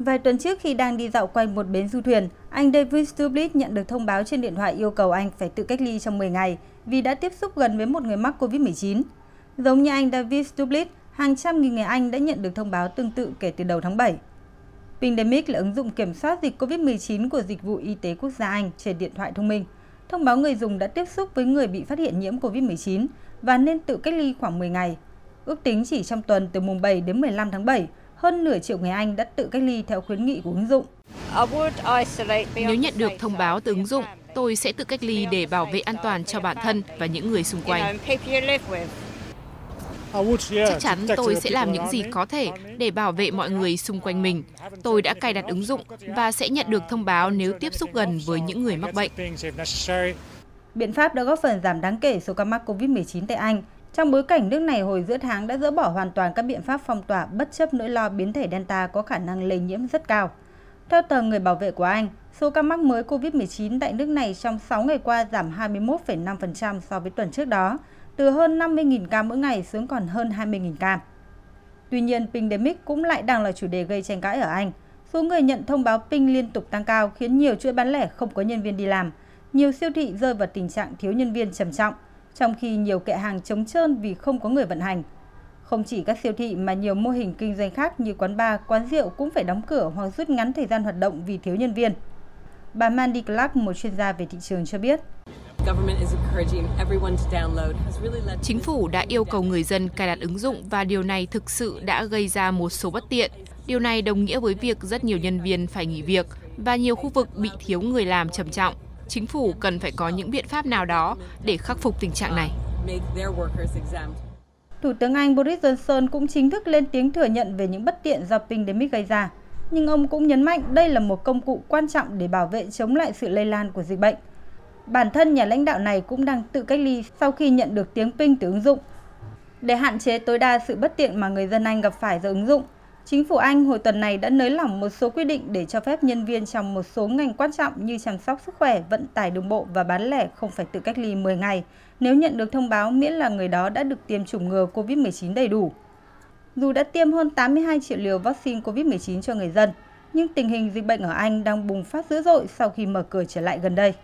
Vài tuần trước khi đang đi dạo quanh một bến du thuyền, anh David Stublit nhận được thông báo trên điện thoại yêu cầu anh phải tự cách ly trong 10 ngày vì đã tiếp xúc gần với một người mắc COVID-19. Giống như anh David Stublit, hàng trăm nghìn người Anh đã nhận được thông báo tương tự kể từ đầu tháng 7. Pindemic là ứng dụng kiểm soát dịch COVID-19 của Dịch vụ Y tế Quốc gia Anh trên điện thoại thông minh. Thông báo người dùng đã tiếp xúc với người bị phát hiện nhiễm COVID-19 và nên tự cách ly khoảng 10 ngày. Ước tính chỉ trong tuần từ mùng 7 đến 15 tháng 7, hơn nửa triệu người Anh đã tự cách ly theo khuyến nghị của ứng dụng. Nếu nhận được thông báo từ ứng dụng, tôi sẽ tự cách ly để bảo vệ an toàn cho bản thân và những người xung quanh. Chắc chắn tôi sẽ làm những gì có thể để bảo vệ mọi người xung quanh mình. Tôi đã cài đặt ứng dụng và sẽ nhận được thông báo nếu tiếp xúc gần với những người mắc bệnh. Biện pháp đã góp phần giảm đáng kể số ca mắc COVID-19 tại Anh, trong bối cảnh nước này hồi giữa tháng đã dỡ bỏ hoàn toàn các biện pháp phong tỏa bất chấp nỗi lo biến thể Delta có khả năng lây nhiễm rất cao. Theo tờ Người Bảo vệ của Anh, số ca mắc mới COVID-19 tại nước này trong 6 ngày qua giảm 21,5% so với tuần trước đó, từ hơn 50.000 ca mỗi ngày xuống còn hơn 20.000 ca. Tuy nhiên, pandemic cũng lại đang là chủ đề gây tranh cãi ở Anh. Số người nhận thông báo ping liên tục tăng cao khiến nhiều chuỗi bán lẻ không có nhân viên đi làm. Nhiều siêu thị rơi vào tình trạng thiếu nhân viên trầm trọng, trong khi nhiều kệ hàng trống trơn vì không có người vận hành. Không chỉ các siêu thị mà nhiều mô hình kinh doanh khác như quán bar, quán rượu cũng phải đóng cửa hoặc rút ngắn thời gian hoạt động vì thiếu nhân viên. Bà Mandy Clark, một chuyên gia về thị trường cho biết. Chính phủ đã yêu cầu người dân cài đặt ứng dụng và điều này thực sự đã gây ra một số bất tiện. Điều này đồng nghĩa với việc rất nhiều nhân viên phải nghỉ việc và nhiều khu vực bị thiếu người làm trầm trọng. Chính phủ cần phải có những biện pháp nào đó để khắc phục tình trạng này. Thủ tướng Anh Boris Johnson cũng chính thức lên tiếng thừa nhận về những bất tiện do pandemic gây ra. Nhưng ông cũng nhấn mạnh đây là một công cụ quan trọng để bảo vệ chống lại sự lây lan của dịch bệnh. Bản thân nhà lãnh đạo này cũng đang tự cách ly sau khi nhận được tiếng ping từ ứng dụng. Để hạn chế tối đa sự bất tiện mà người dân Anh gặp phải do ứng dụng, Chính phủ Anh hồi tuần này đã nới lỏng một số quy định để cho phép nhân viên trong một số ngành quan trọng như chăm sóc sức khỏe, vận tải đường bộ và bán lẻ không phải tự cách ly 10 ngày nếu nhận được thông báo miễn là người đó đã được tiêm chủng ngừa COVID-19 đầy đủ. Dù đã tiêm hơn 82 triệu liều vaccine COVID-19 cho người dân, nhưng tình hình dịch bệnh ở Anh đang bùng phát dữ dội sau khi mở cửa trở lại gần đây.